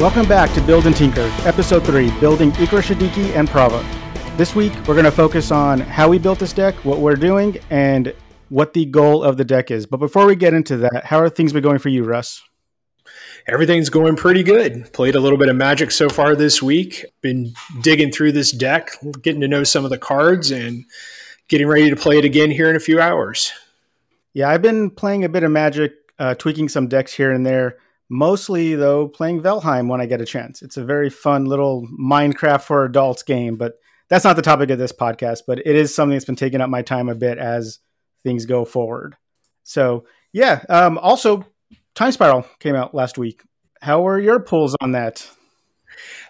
Welcome back to Build and Tinker, Episode 3 Building Ikra Shidiqi and Prava. This week, we're going to focus on how we built this deck, what we're doing, and what the goal of the deck is. But before we get into that, how are things been going for you, Russ? Everything's going pretty good. Played a little bit of Magic so far this week. Been digging through this deck, getting to know some of the cards, and getting ready to play it again here in a few hours. Yeah, I've been playing a bit of Magic, uh, tweaking some decks here and there. Mostly, though, playing Valheim when I get a chance. It's a very fun little Minecraft for adults game, but that's not the topic of this podcast. But it is something that's been taking up my time a bit as things go forward. So, yeah. Um, also, Time Spiral came out last week. How were your pulls on that?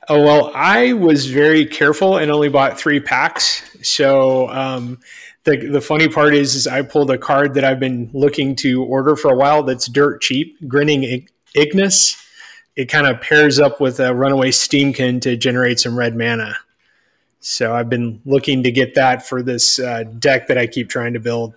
Oh well, I was very careful and only bought three packs. So um, the the funny part is, is I pulled a card that I've been looking to order for a while. That's dirt cheap, grinning Ignus, it kind of pairs up with a runaway steamkin to generate some red mana. So I've been looking to get that for this uh, deck that I keep trying to build.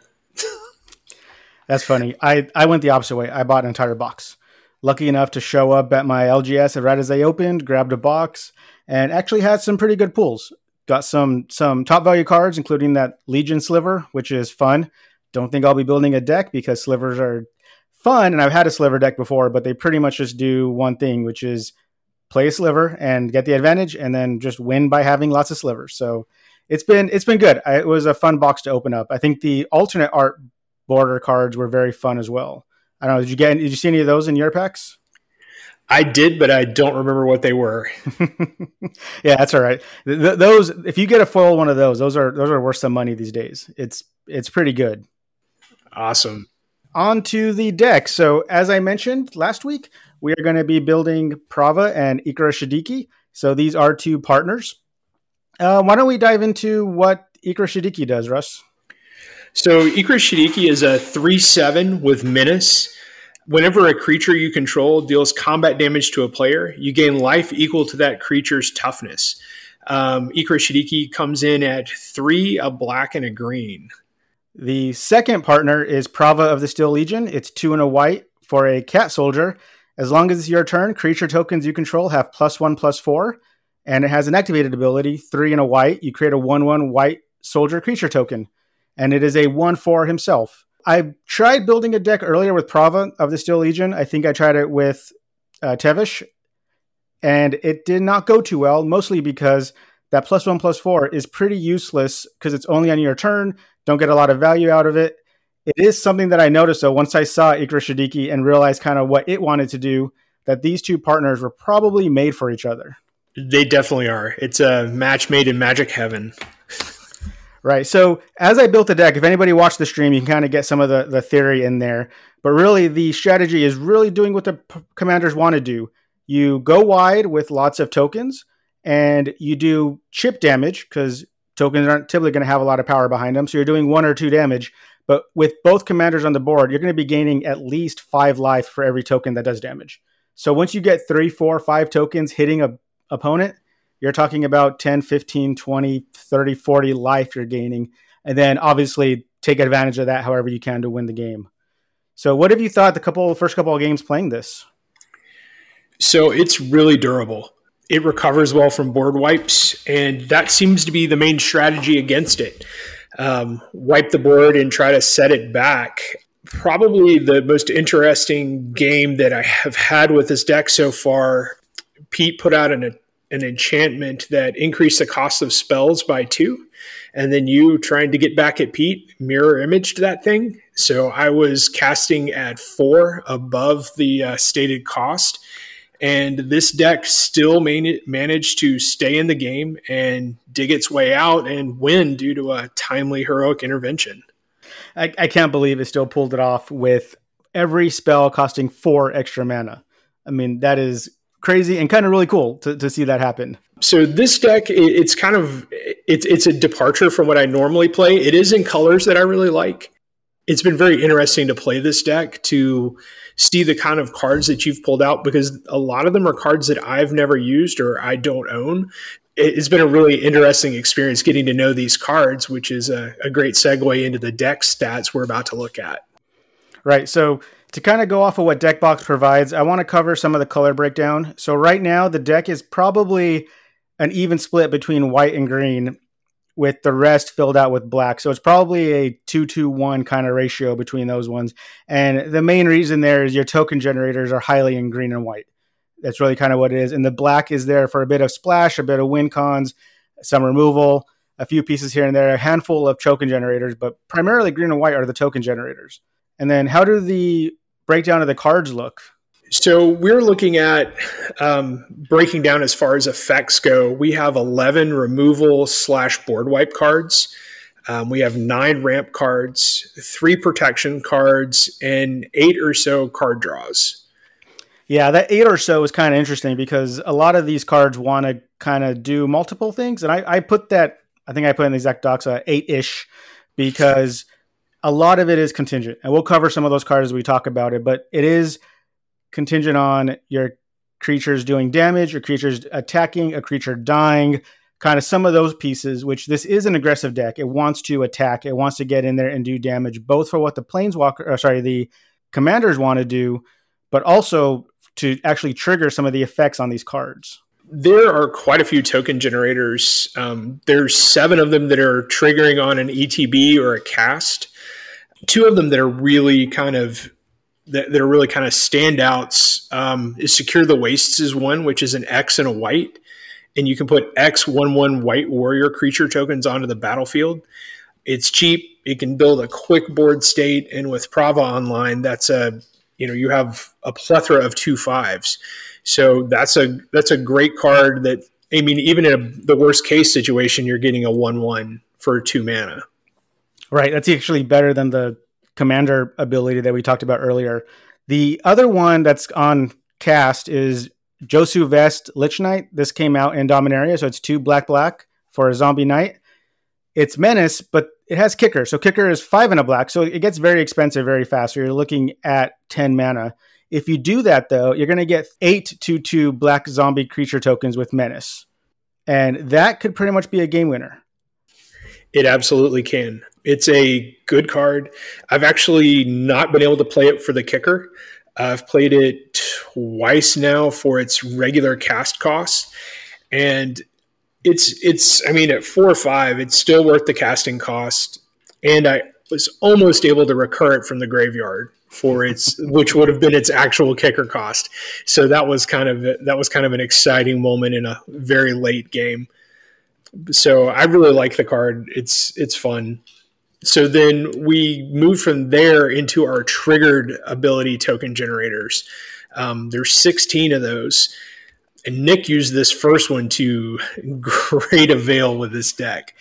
That's funny. I, I went the opposite way. I bought an entire box. Lucky enough to show up at my LGS right as they opened, grabbed a box, and actually had some pretty good pulls. Got some some top value cards, including that Legion Sliver, which is fun. Don't think I'll be building a deck because slivers are fun, and I've had a sliver deck before, but they pretty much just do one thing, which is play a sliver and get the advantage, and then just win by having lots of slivers. So it's been it's been good. I, it was a fun box to open up. I think the alternate art border cards were very fun as well. I don't know. Did you get? Did you see any of those in your packs? I did, but I don't remember what they were. yeah, that's all right. Th- those, if you get a foil one of those, those are those are worth some money these days. It's it's pretty good. Awesome onto the deck. So, as I mentioned last week, we are going to be building Prava and Ikra Shidiqi. So, these are two partners. Uh, why don't we dive into what Ikra Shidiqi does, Russ? So, Ikra Shidiqi is a 3 7 with Menace. Whenever a creature you control deals combat damage to a player, you gain life equal to that creature's toughness. Um, Ikra Shadiki comes in at three, a black, and a green. The second partner is Prava of the Steel Legion. It's two and a white for a cat soldier. As long as it's your turn, creature tokens you control have plus one, plus four, and it has an activated ability, three and a white. You create a one, one white soldier creature token, and it is a one, four himself. I tried building a deck earlier with Prava of the Steel Legion. I think I tried it with uh, Tevesh, and it did not go too well, mostly because that plus one, plus four is pretty useless because it's only on your turn don't get a lot of value out of it. It is something that I noticed though once I saw Ikra Shidiqi and realized kind of what it wanted to do, that these two partners were probably made for each other. They definitely are. It's a match made in magic heaven. Right. So as I built the deck, if anybody watched the stream, you can kind of get some of the, the theory in there. But really, the strategy is really doing what the p- commanders want to do. You go wide with lots of tokens, and you do chip damage because tokens aren't typically going to have a lot of power behind them. So you're doing one or two damage. But with both commanders on the board, you're going to be gaining at least five life for every token that does damage. So once you get three, four, five tokens hitting a opponent, you're talking about 10, 15, 20, 30, 40 life you're gaining. And then obviously take advantage of that however you can to win the game. So what have you thought the couple first couple of games playing this? So it's really durable it recovers well from board wipes, and that seems to be the main strategy against it. Um, wipe the board and try to set it back. Probably the most interesting game that I have had with this deck so far. Pete put out an, an enchantment that increased the cost of spells by two, and then you trying to get back at Pete mirror imaged that thing. So I was casting at four above the uh, stated cost and this deck still man- managed to stay in the game and dig its way out and win due to a timely heroic intervention. I, I can't believe it still pulled it off with every spell costing four extra mana. I mean, that is crazy and kind of really cool to, to see that happen. So this deck, it's kind of it's it's a departure from what I normally play. It is in colors that I really like. It's been very interesting to play this deck to see the kind of cards that you've pulled out because a lot of them are cards that I've never used or I don't own. It's been a really interesting experience getting to know these cards, which is a, a great segue into the deck stats we're about to look at. Right. So To kind of go off of what Deckbox provides, I want to cover some of the color breakdown. So right now, the deck is probably an even split between white and green, with the rest filled out with black. So it's probably a two to one kind of ratio between those ones. And the main reason there is your token generators are highly in green and white. That's really kind of what it is. And the black is there for a bit of splash, a bit of win cons, some removal, a few pieces here and there, a handful of token generators, but primarily green and white are the token generators. And then how do the breakdown of the cards look? So we're looking at um, breaking down as far as effects go. We have 11 removal slash board wipe cards. Um, we have nine ramp cards, three protection cards, and eight or so card draws. Yeah, that eight or so is kind of interesting because a lot of these cards want to kind of do multiple things. And I, I, put that, I think I put in the exact docs, uh, eight ish, because a lot of it is contingent. And we'll cover some of those cards as we talk about it, but it is contingent on your creatures doing damage, your creatures attacking, a creature dying, kind of some of those pieces, which this is an aggressive deck. It wants to attack, it wants to get in there and do damage, both for what the planeswalker, or sorry, the commanders want to do, but also to actually trigger some of the effects on these cards. There are quite a few token generators. Um, there's seven of them that are triggering on an ETB or a cast. Two of them that are really kind of that, that are really kind of standouts um, is Secure the Wastes is one, which is an X and a white. And you can put X one one white warrior creature tokens onto the battlefield. It's cheap. It can build a quick board state, and with Prava Online, that's a you know you have a plethora of two fives. So that's a that's a great card. That I mean, even in a, the worst case situation, you're getting a one one for two mana. Right. That's actually better than the commander ability that we talked about earlier. The other one that's on cast is Josu Vess Lich Knight. This came out in Dominaria, so it's two black black for a zombie knight. It's menace, but it has kicker. So kicker is five and a black, so it gets very expensive very fast. So you're looking at 10 mana. If you do that though, you're going to get eight to two black zombie creature tokens with menace. And that could pretty much be a game winner. It absolutely can. It's a good card. I've actually not been able to play it for the kicker. I've played it twice now for its regular cast cost, and it's it's. I mean, at four or five, it's still worth the casting cost, and I was almost able to recur it from the graveyard for its which would have been its actual kicker cost. So that was kind of that was kind of an exciting moment in a very late game. So I really like the card. It's it's fun so then we move from there into our triggered ability token generators. Um, there's 16 of those. And Nick used this first one to great avail with this deck.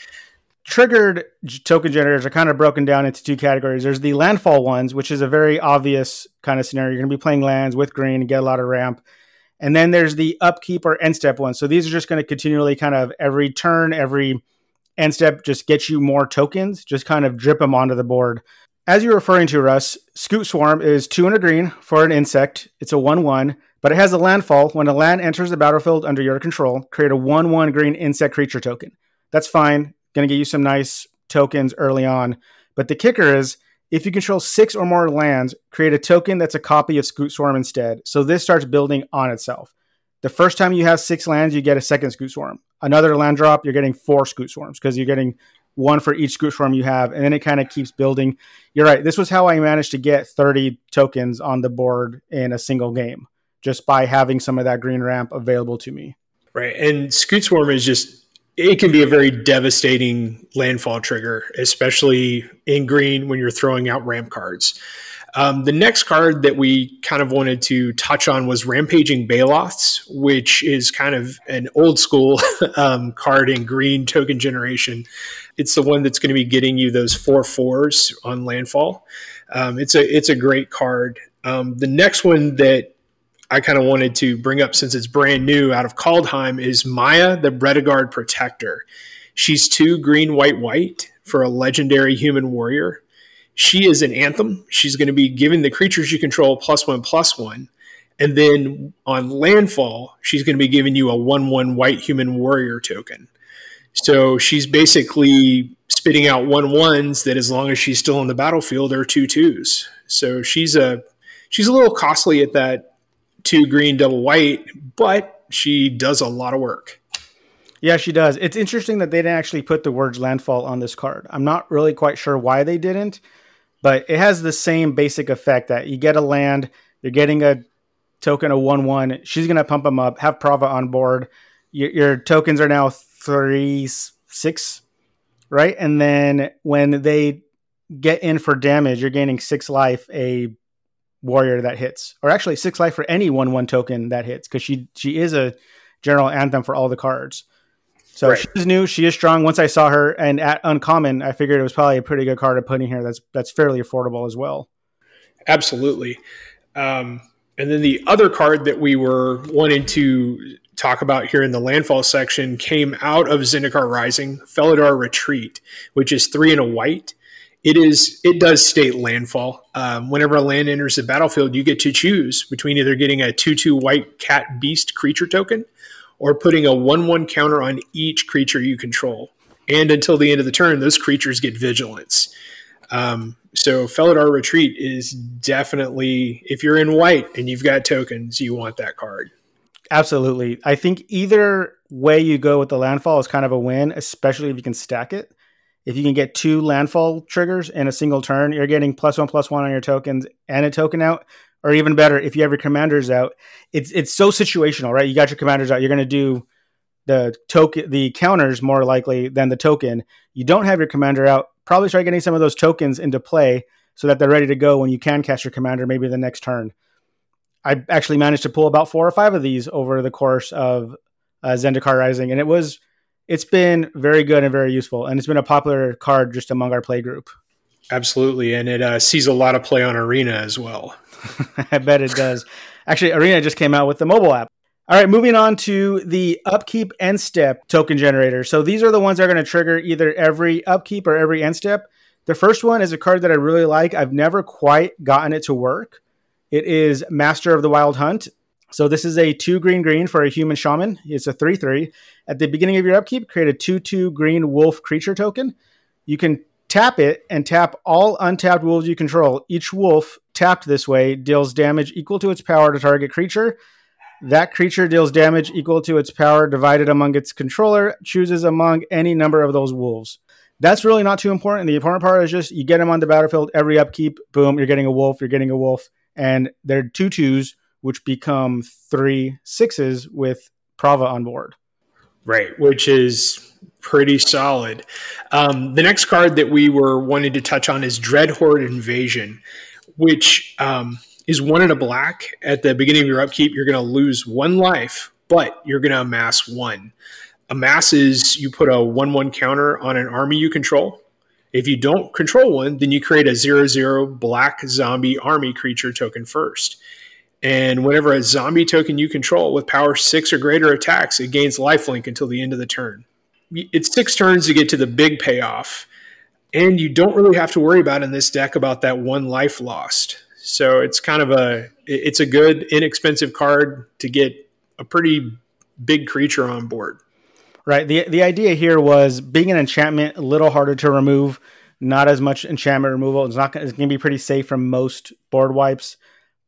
Triggered token generators are kind of broken down into two categories. There's the landfall ones, which is a very obvious kind of scenario. You're going to be playing lands with green and get a lot of ramp. And then there's the upkeep or end step one. So these are just going to continually kind of every turn, every end step just gets you more tokens, just kind of drip them onto the board. As you're referring to, Russ, Scute Swarm is two and a green for an insect. It's a 1 1, but it has a landfall. When a land enters the battlefield under your control, create a 1 1 green insect creature token. That's fine. Going to get you some nice tokens early on. But the kicker is if you control six or more lands, create a token that's a copy of Scute Swarm instead. So this starts building on itself. The first time you have six lands, you get a second Scute Swarm. Another land drop, you're getting four Scute Swarms because you're getting one for each Scute Swarm you have, and then it kind of keeps building. You're right. This was how I managed to get 30 tokens on the board in a single game, just by having some of that green ramp available to me. Right, and Scute Swarm is just it can be a very devastating landfall trigger, especially in green when you're throwing out ramp cards. Um, the next card that we kind of wanted to touch on was Rampaging Baloths, which is kind of an old school um, card in green token generation. It's the one that's going to be getting you those four fours on landfall. Um, it's a it's a great card. Um, the next one that I kind of wanted to bring up since it's brand new out of Kaldheim is Maja, the Bretagard Protector. She's two green, white, white for a legendary human warrior. She is an anthem. She's going to be giving the creatures you control plus one, plus one. And then on landfall, she's going to be giving you a 1 1 white human warrior token. So she's basically spitting out one ones that, as long as she's still on the battlefield, are two twos. So she's a she's a little costly at that two green double white, but she does a lot of work. Yeah, she does. It's interesting that they didn't actually put the words landfall on this card. I'm not really quite sure why they didn't, but it has the same basic effect that you get a land, you're getting a token of 1 1. She's going to pump them up, have Prava on board. Your, your tokens are now 3 6, right? And then when they get in for damage, you're gaining 6 life, a warrior that hits, or actually 6 life for any 1 1 token that hits, because she, she is a general anthem for all the cards. So right. she's new. She is strong. Once I saw her, and at uncommon, I figured it was probably a pretty good card to put in here. That's that's fairly affordable as well. Absolutely. Um, and then the other card that we were wanting to talk about here in the landfall section came out of Zendikar Rising, Felidar Retreat, which is three and a white. It is it does state landfall. Um, whenever a land enters the battlefield, you get to choose between either getting a two two white cat beast creature token or putting a 1 1 counter on each creature you control. And until the end of the turn, those creatures get vigilance. Um, so Felidar Retreat is definitely, if you're in white and you've got tokens, you want that card. Absolutely. I think either way you go with the landfall is kind of a win, especially if you can stack it. If you can get two landfall triggers in a single turn, you're getting plus one plus one on your tokens and a token out or even better, if you have your commanders out, it's it's so situational, right? You got your commanders out, you're going to do the token, the counters more likely than the token. You don't have your commander out, probably start getting some of those tokens into play so that they're ready to go when you can cast your commander, maybe the next turn. I actually managed to pull about four or five of these over the course of uh, Zendikar Rising, and it was it's been very good and very useful, and it's been a popular card just among our play group. Absolutely, and it uh, sees a lot of play on Arena as well. I bet it does. Actually, Arena just came out with the mobile app. All right, moving on to the upkeep end step token generator. So these are the ones that are going to trigger either every upkeep or every end step. The first one is a card that I really like. I've never quite gotten it to work. It is Master of the Wild Hunt. So this is a two green green for a human shaman. It's a three three. At the beginning of your upkeep, create a two two green wolf creature token. You can tap it and tap all untapped wolves you control. Each wolf tapped this way deals damage equal to its power to target creature. That creature deals damage equal to its power divided among its controller, chooses among any number of those wolves. That's really not too important. The important part is just you get them on the battlefield every upkeep, boom, you're getting a wolf, you're getting a wolf, and they're two twos, which become three sixes with Prava on board. Right, which is pretty solid. Um, the next card that we were wanting to touch on is Dreadhorde Invasion, which um, is one in a black. At the beginning of your upkeep, you're going to lose one life, but you're going to amass one. Amass is you put a 1 1 counter on an army you control. If you don't control one, then you create a 0 0 black zombie army creature token first. And whenever a zombie token you control with power six or greater attacks, it gains lifelink until the end of the turn. It's six turns to get to the big payoff. And you don't really have to worry about in this deck about that one life lost. So it's kind of a it's a good inexpensive card to get a pretty big creature on board. Right. The the idea here was being an enchantment a little harder to remove, not as much enchantment removal. It's not it's going to be pretty safe from most board wipes,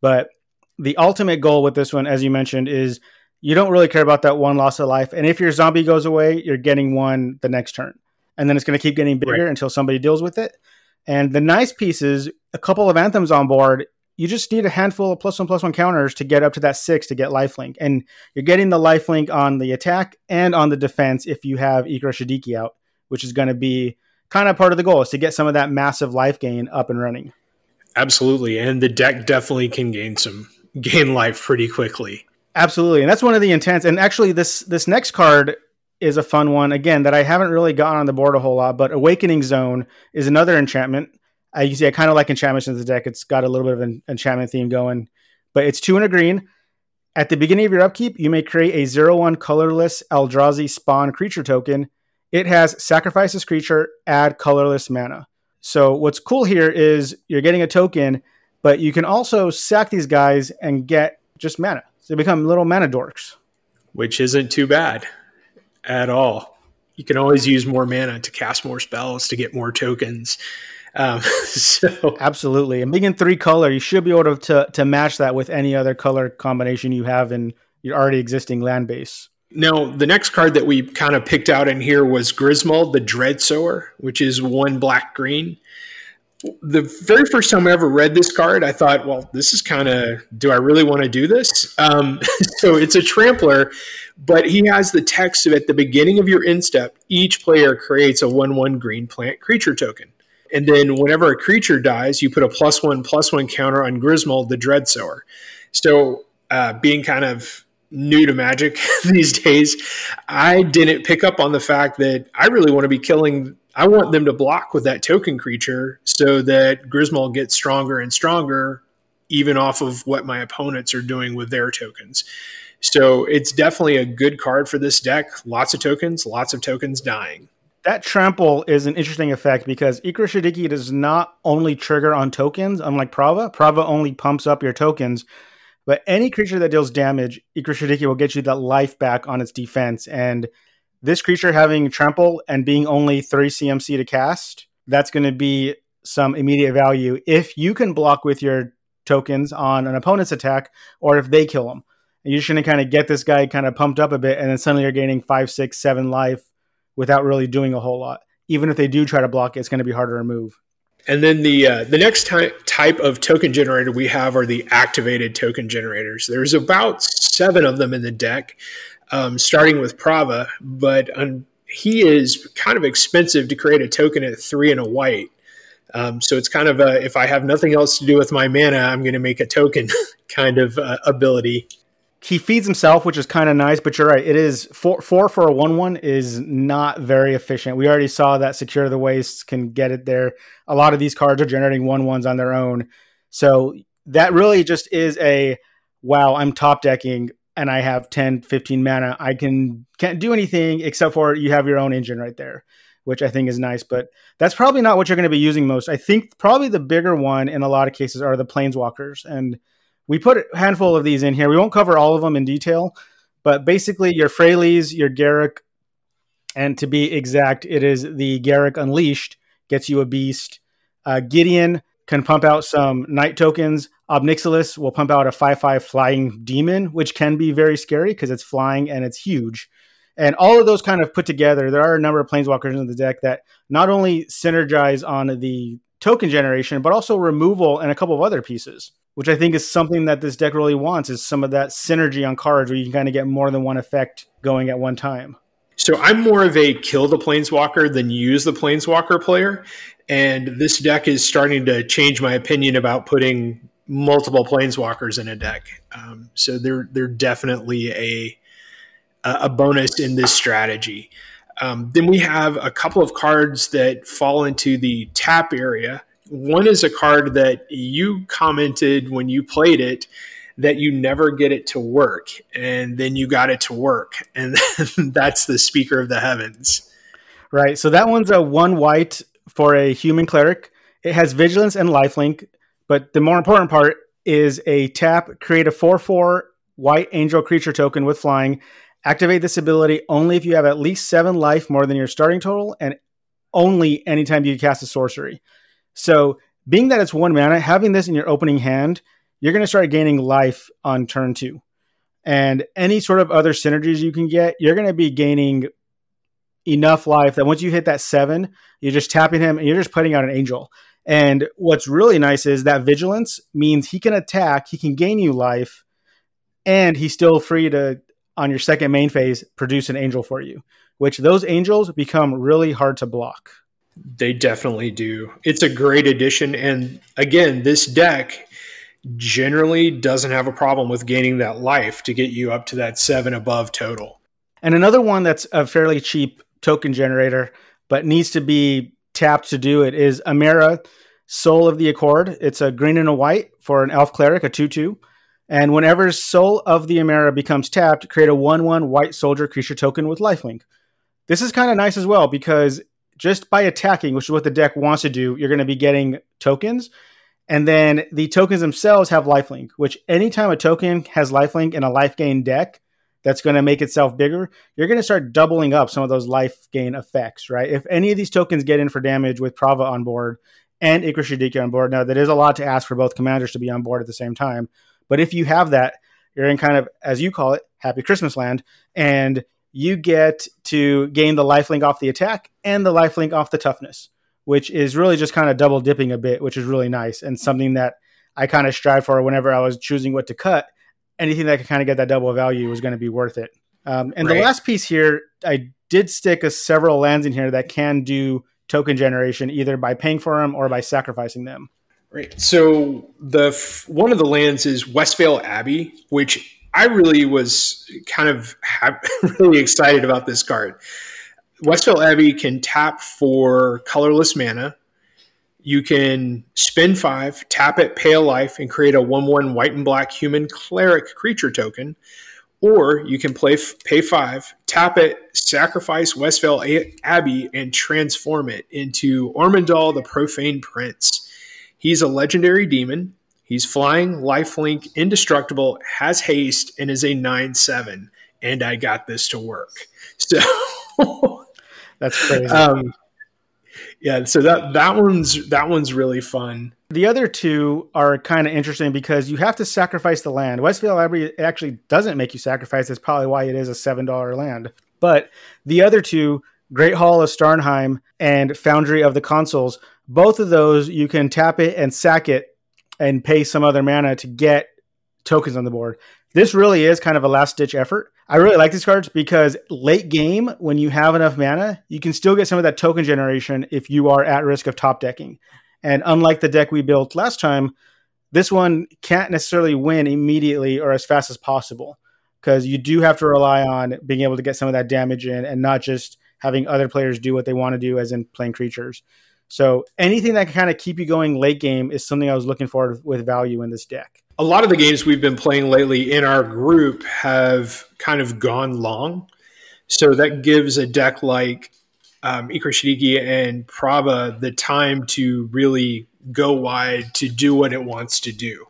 but the ultimate goal with this one, as you mentioned, is you don't really care about that one loss of life. And if your zombie goes away, you're getting one the next turn. And then it's going to keep getting bigger right. until somebody deals with it. And the nice piece is a couple of anthems on board. You just need a handful of plus one plus one counters to get up to that six to get lifelink. And you're getting the lifelink on the attack and on the defense if you have Ikra Shidiqi out, which is going to be kind of part of the goal is to get some of that massive life gain up and running. Absolutely. And the deck definitely can gain some gain life pretty quickly. Absolutely, and that's one of the intents. And actually, this this next card is a fun one again that I haven't really gotten on the board a whole lot. But Awakening Zone is another enchantment. Uh, you see, I kind of like enchantments in the deck. It's got a little bit of an enchantment theme going, but it's two and a green. At the beginning of your upkeep, you may create a zero one colorless Eldrazi spawn creature token. It has sacrifice this creature, add colorless mana. So what's cool here is you're getting a token but you can also sack these guys and get just mana. So they become little mana dorks. Which isn't too bad at all. you can always use more mana to cast more spells to get more tokens. Um, so absolutely, and being in three color, you should be able to, to match that with any other color combination you have in your already existing land base. Now, the next card that we kind of picked out in here was Grismold, the Dreadsower, which is one black green. The very first time I ever read this card, I thought, well, this is kind of, do I really want to do this? Um, so it's a trampler, but he has the text of at the beginning of your end step, each player creates a 1 1 green plant creature token. And then whenever a creature dies, you put a plus one plus one counter on Grismold, the Dread Dreadsower. So uh, being kind of new to magic these days, I didn't pick up on the fact that I really want to be killing. I want them to block with that token creature so that Grismold gets stronger and stronger, even off of what my opponents are doing with their tokens. So it's definitely a good card for this deck. Lots of tokens, lots of tokens dying. That trample is an interesting effect because Ikra Shidiqi does not only trigger on tokens, unlike Prava. Prava only pumps up your tokens, but any creature that deals damage, Ikra Shidiqi will get you that life back on its defense. And this creature having trample and being only three CMC to cast, that's going to be some immediate value if you can block with your tokens on an opponent's attack or if they kill them. You're just going to kind of get this guy kind of pumped up a bit, and then suddenly you're gaining five, six, seven life without really doing a whole lot. Even if they do try to block it, it's going to be harder to remove. And then the uh, the next ty- type of token generator we have are the activated token generators. There's about seven of them in the deck, um, starting with Prava, but um, he is kind of expensive to create a token at three and a white. Um, so it's kind of a if I have nothing else to do with my mana, I'm going to make a token kind of uh, ability he feeds himself, which is kind of nice. But you're right; it is four four for a one one is not very efficient. We already saw that secure the wastes can get it there. A lot of these cards are generating one ones on their own, so that really just is a wow. I'm top decking and I have 10, 15 mana. I can can't do anything except for you have your own engine right there, which I think is nice. But that's probably not what you're going to be using most. I think probably the bigger one in a lot of cases are the planeswalkers and we put a handful of these in here. We won't cover all of them in detail, but basically your Freyalise, your Garruk, and to be exact, it is the Garruk Unleashed gets you a beast. Uh, Gideon can pump out some knight tokens. Ob Nixilis will pump out a 5 5 flying demon, which can be very scary because it's flying and it's huge. And all of those kind of put together, there are a number of planeswalkers in the deck that not only synergize on the token generation, but also removal and a couple of other pieces which I think is something that this deck really wants is some of that synergy on cards where you can kind of get more than one effect going at one time. So I'm more of a kill the planeswalker than use the planeswalker player. And this deck is starting to change my opinion about putting multiple planeswalkers in a deck. Um, so they're they're definitely a a bonus in this strategy. Um, then we have a couple of cards that fall into the tap area one is a card that you commented when you played it that you never get it to work, and then you got it to work, and that's the Speaker of the Heavens. Right. So that one's a one white for a human cleric. It has vigilance and lifelink, but the more important part is a tap, create a 4 4 white angel creature token with flying. Activate this ability only if you have at least seven life more than your starting total, and only anytime you cast a sorcery. So, being that it's one mana, having this in your opening hand, you're going to start gaining life on turn two. And any sort of other synergies you can get, you're going to be gaining enough life that once you hit that seven, you're just tapping him and you're just putting out an angel. And what's really nice is that vigilance means he can attack, he can gain you life, and he's still free to, on your second main phase, produce an angel for you, which those angels become really hard to block. They definitely do. It's a great addition. And again, this deck generally doesn't have a problem with gaining that life to get you up to that seven above total. And another one that's a fairly cheap token generator, but needs to be tapped to do it is Emmara, Soul of the Accord. It's a green and a white for an elf cleric, a 2 2. And whenever Soul of the Emmara becomes tapped, create a 1 1 white soldier creature token with lifelink. This is kind of nice as well because just by attacking, which is what the deck wants to do, you're going to be getting tokens. And then the tokens themselves have lifelink, which anytime a token has lifelink in a life gain deck, that's going to make itself bigger, you're going to start doubling up some of those life gain effects, right? If any of these tokens get in for damage with Prava on board and Shidiqi on board, now that is a lot to ask for both commanders to be on board at the same time. But if you have that, you're in kind of, as you call it, happy Christmas land, and you get to gain the lifelink off the attack and the lifelink off the toughness, which is really just kind of double dipping a bit, which is really nice and something that I kind of strive for whenever I was choosing what to cut. Anything that could kind of get that double value was going to be worth it. Um, and right. the last piece here, I did stick a several lands in here that can do token generation either by paying for them or by sacrificing them. Right. So the one of the lands is Westvale Abbey, which I really was kind of ha- really excited about this card. Westvale Abbey can tap for colorless mana. You can spend five, tap it, pay a life, and create a 1 1 white and black human cleric creature token. Or you can play pay five, tap it, sacrifice Westvale Abbey, and transform it into Ormendahl the Profane Prince. He's a legendary demon. He's flying, lifelink, indestructible, has haste, and is a 9 7. And I got this to work. So that's crazy. Um, yeah, so that that one's that one's really fun. The other two are kind of interesting because you have to sacrifice the land. Westfield Library actually doesn't make you sacrifice. That's probably why it is a seven dollar land. But the other two, Great Hall of Starnheim and Foundry of the Consuls, both of those you can tap it and sack it and pay some other mana to get tokens on the board. This really is kind of a last ditch effort. I really like these cards because late game, when you have enough mana, you can still get some of that token generation if you are at risk of top decking. And unlike the deck we built last time, this one can't necessarily win immediately or as fast as possible because you do have to rely on being able to get some of that damage in and not just having other players do what they want to do, as in playing creatures. So anything that can kind of keep you going late game is something I was looking for with value in this deck a lot of the games we've been playing lately in our group have kind of gone long. So that gives a deck like um, and Prava the time to really go wide to do what it wants to do.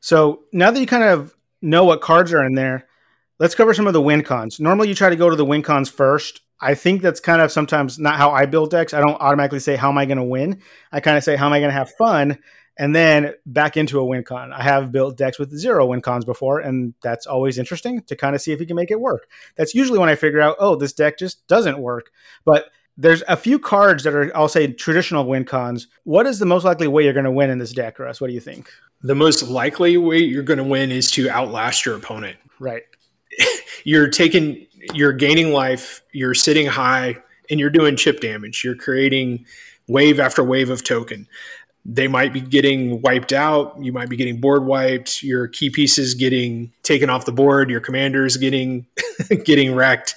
So now that you kind of know what cards are in there, let's cover some of the win cons. Normally, you try to go to the win cons first. I think that's kind of sometimes not how I build decks. I don't automatically say, How am I going to win? I kind of say, How am I going to have fun? And then back into a win con. I have built decks with zero win cons before, and that's always interesting to kind of see if you can make it work. That's usually when I figure out, oh, this deck just doesn't work. But there's a few cards that are, I'll say, traditional win cons. What is the most likely way you're going to win in this deck, Russ? What do you think? The most likely way you're going to win is to outlast your opponent. Right. you're taking, you're gaining life, you're sitting high, and you're doing chip damage. You're creating wave after wave of token they might be getting wiped out. You might be getting board wiped. Your key pieces getting taken off the board. Your commanders getting getting wrecked.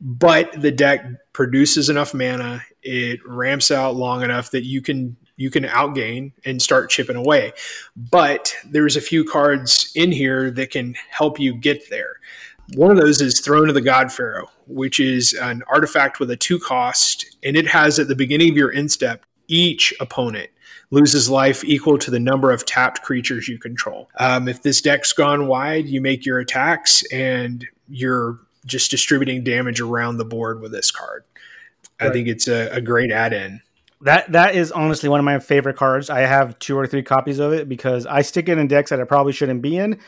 But the deck produces enough mana. It ramps out long enough that you can you can outgain and start chipping away. But there's a few cards in here that can help you get there. One of those is Throne of the God Pharaoh, which is an artifact with a two cost, and it has at the beginning of your end step each opponent loses life equal to the number of tapped creatures you control. Um, if this deck's gone wide, you make your attacks and you're just distributing damage around the board with this card. Right. I think it's a, a great add-in. That that is honestly one of my favorite cards. I have two or three copies of it because I stick it in decks that I probably shouldn't be in,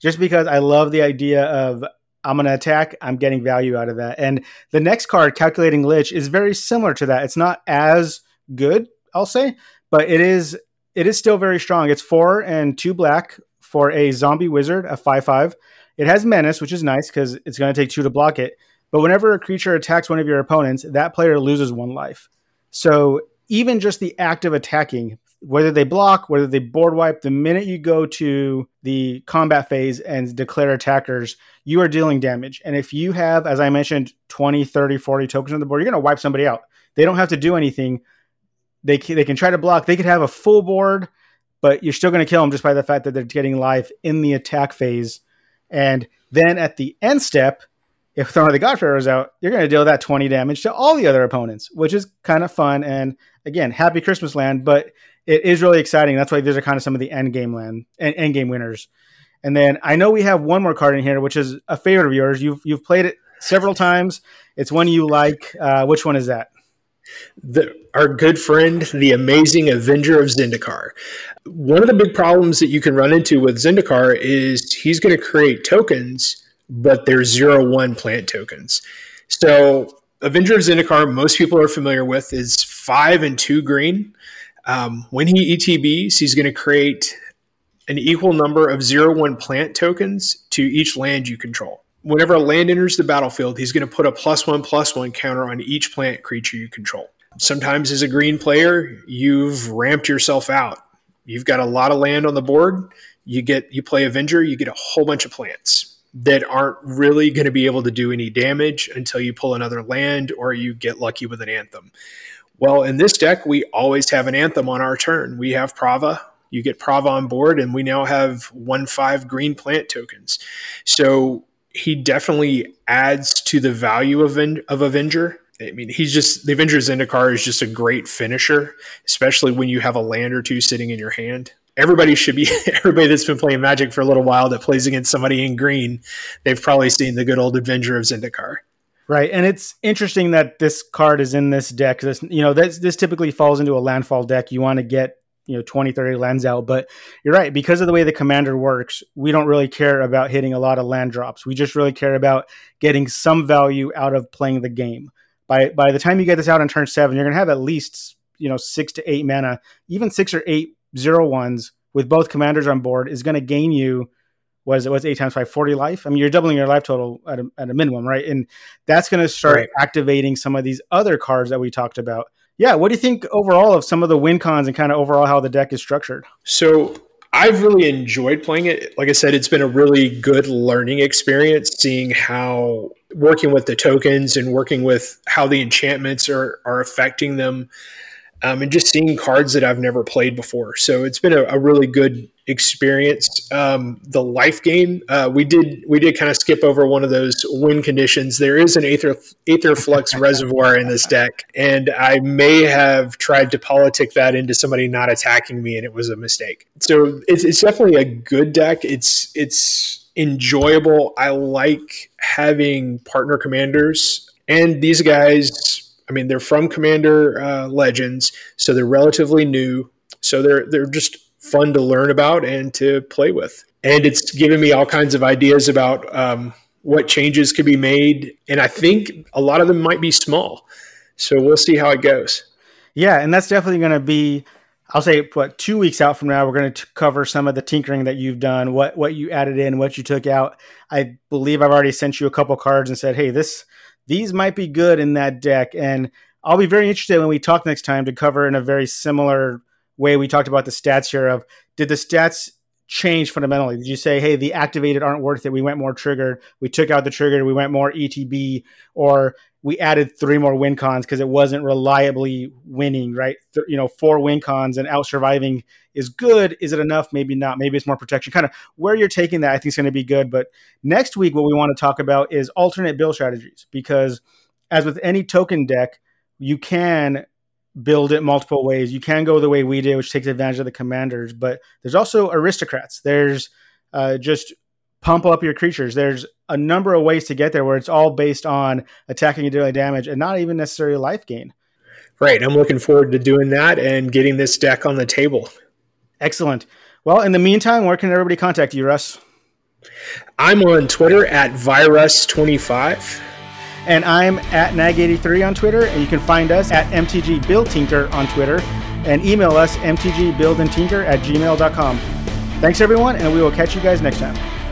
just because I love the idea of I'm going to attack. I'm getting value out of that. And the next card, Calculating Lich, is very similar to that. It's not as good, I'll say, but it is it is still very strong. It's four and two black for a zombie wizard, a five five. It has menace, which is nice because it's going to take two to block it. But whenever a creature attacks one of your opponents, that player loses one life. So even just the act of attacking, whether they block, whether they board wipe, the minute you go to the combat phase and declare attackers, you are dealing damage. And if you have, as I mentioned, 20, 30, 40 tokens on the board, you're going to wipe somebody out. They don't have to do anything they can, they can try to block. They could have a full board, but you're still going to kill them just by the fact that they're getting life in the attack phase. And then at the end step, if Throne of the God Pharaoh is out, you're going to deal that 20 damage to all the other opponents, which is kind of fun. And again, happy Christmas land, but it is really exciting. That's why these are kind of some of the end game land, end game winners. And then I know we have one more card in here, which is a favorite of yours. You've you've played it several times. It's one you like. Uh, which one is that? The, our good friend, the amazing Avenger of Zendikar. One of the big problems that you can run into with Zendikar is he's going to create tokens, but they're zero one plant tokens. So Avenger of Zendikar, most people are familiar with, is five and two green. Um, when he ETBs, he's going to create an equal number of zero one plant tokens to each land you control. Whenever a land enters the battlefield, he's going to put a plus one plus one counter on each plant creature you control. Sometimes, as a green player, you've ramped yourself out. You've got a lot of land on the board. You get you play Avenger, you get a whole bunch of plants that aren't really going to be able to do any damage until you pull another land or you get lucky with an anthem. Well, in this deck, we always have an anthem on our turn. We have Prava. You get Prava on board, and we now have one five green plant tokens. So he definitely adds to the value of, of Avenger. I mean, he's just the Avenger Zendikar is just a great finisher, especially when you have a land or two sitting in your hand. Everybody should be everybody that's been playing Magic for a little while that plays against somebody in green. They've probably seen the good old Avenger of Zendikar. Right, and it's interesting that this card is in this deck. This, you know, this this typically falls into a landfall deck. You want to get you know 20 30 lands out. But you're right because of the way the commander works we don't really care about hitting a lot of land drops. We just really care about getting some value out of playing the game. By by the time you get this out on turn seven you're going to have at least you know six to eight mana even six or eight zero ones with both commanders on board is going to gain you was it was eight times five 40 life? I mean you're doubling your life total at a, at a minimum right? And that's going to start right. activating some of these other cards that we talked about yeah what do you think overall of some of the win cons and kind of overall how the deck is structured? So i've really enjoyed playing it. Like i said it's been a really good learning experience seeing how working with the tokens and working with how the enchantments are are affecting them um, and just seeing cards that I've never played before. So it's been a, a really good experience. Um, the life game uh, we did we did kind of skip over one of those win conditions. There is an Aether Aether Flux reservoir in this deck, and I may have tried to politic that into somebody not attacking me, and it was a mistake. So it's, it's definitely a good deck. It's it's enjoyable. I like having partner commanders, and these guys I mean, they're from Commander uh, Legends, so they're relatively new. So they're they're just fun to learn about and to play with. And it's given me all kinds of ideas about um, what changes could be made. And I think a lot of them might be small. So we'll see how it goes. Yeah, and that's definitely going to be. I'll say what two weeks out from now we're going to cover some of the tinkering that you've done, what what you added in, what you took out. I believe I've already sent you a couple cards and said, "Hey, this these might be good in that deck. And I'll be very interested when we talk next time to cover in a very similar way we talked about the stats here of did the stats change fundamentally? Did you say, hey, the activated aren't worth it? We went more triggered. We took out the trigger. We went more ETB, or we added three more win cons because it wasn't reliably winning, right? Th- you know, four win cons and out surviving is good. Is it enough? Maybe not. Maybe it's more protection. Kind of where you're taking that, I think is going to be good. But next week, what we want to talk about is alternate build strategies because as with any token deck, you can build it multiple ways. You can go the way we did, which takes advantage of the commanders, but there's also aristocrats. There's uh, just pump up your creatures. There's a number of ways to get there where it's all based on attacking and dealing damage and not even necessarily life gain. Right. I'm looking forward to doing that and getting this deck on the table. Excellent. Well, in the meantime, where can everybody contact you, Russ? I'm on Twitter at Virus25. And I'm at Nag83 on Twitter. And you can find us at MTG Build Tinker on Twitter. And email us mtgbuildandtinker at gmail.com. Thanks, everyone, and we will catch you guys next time.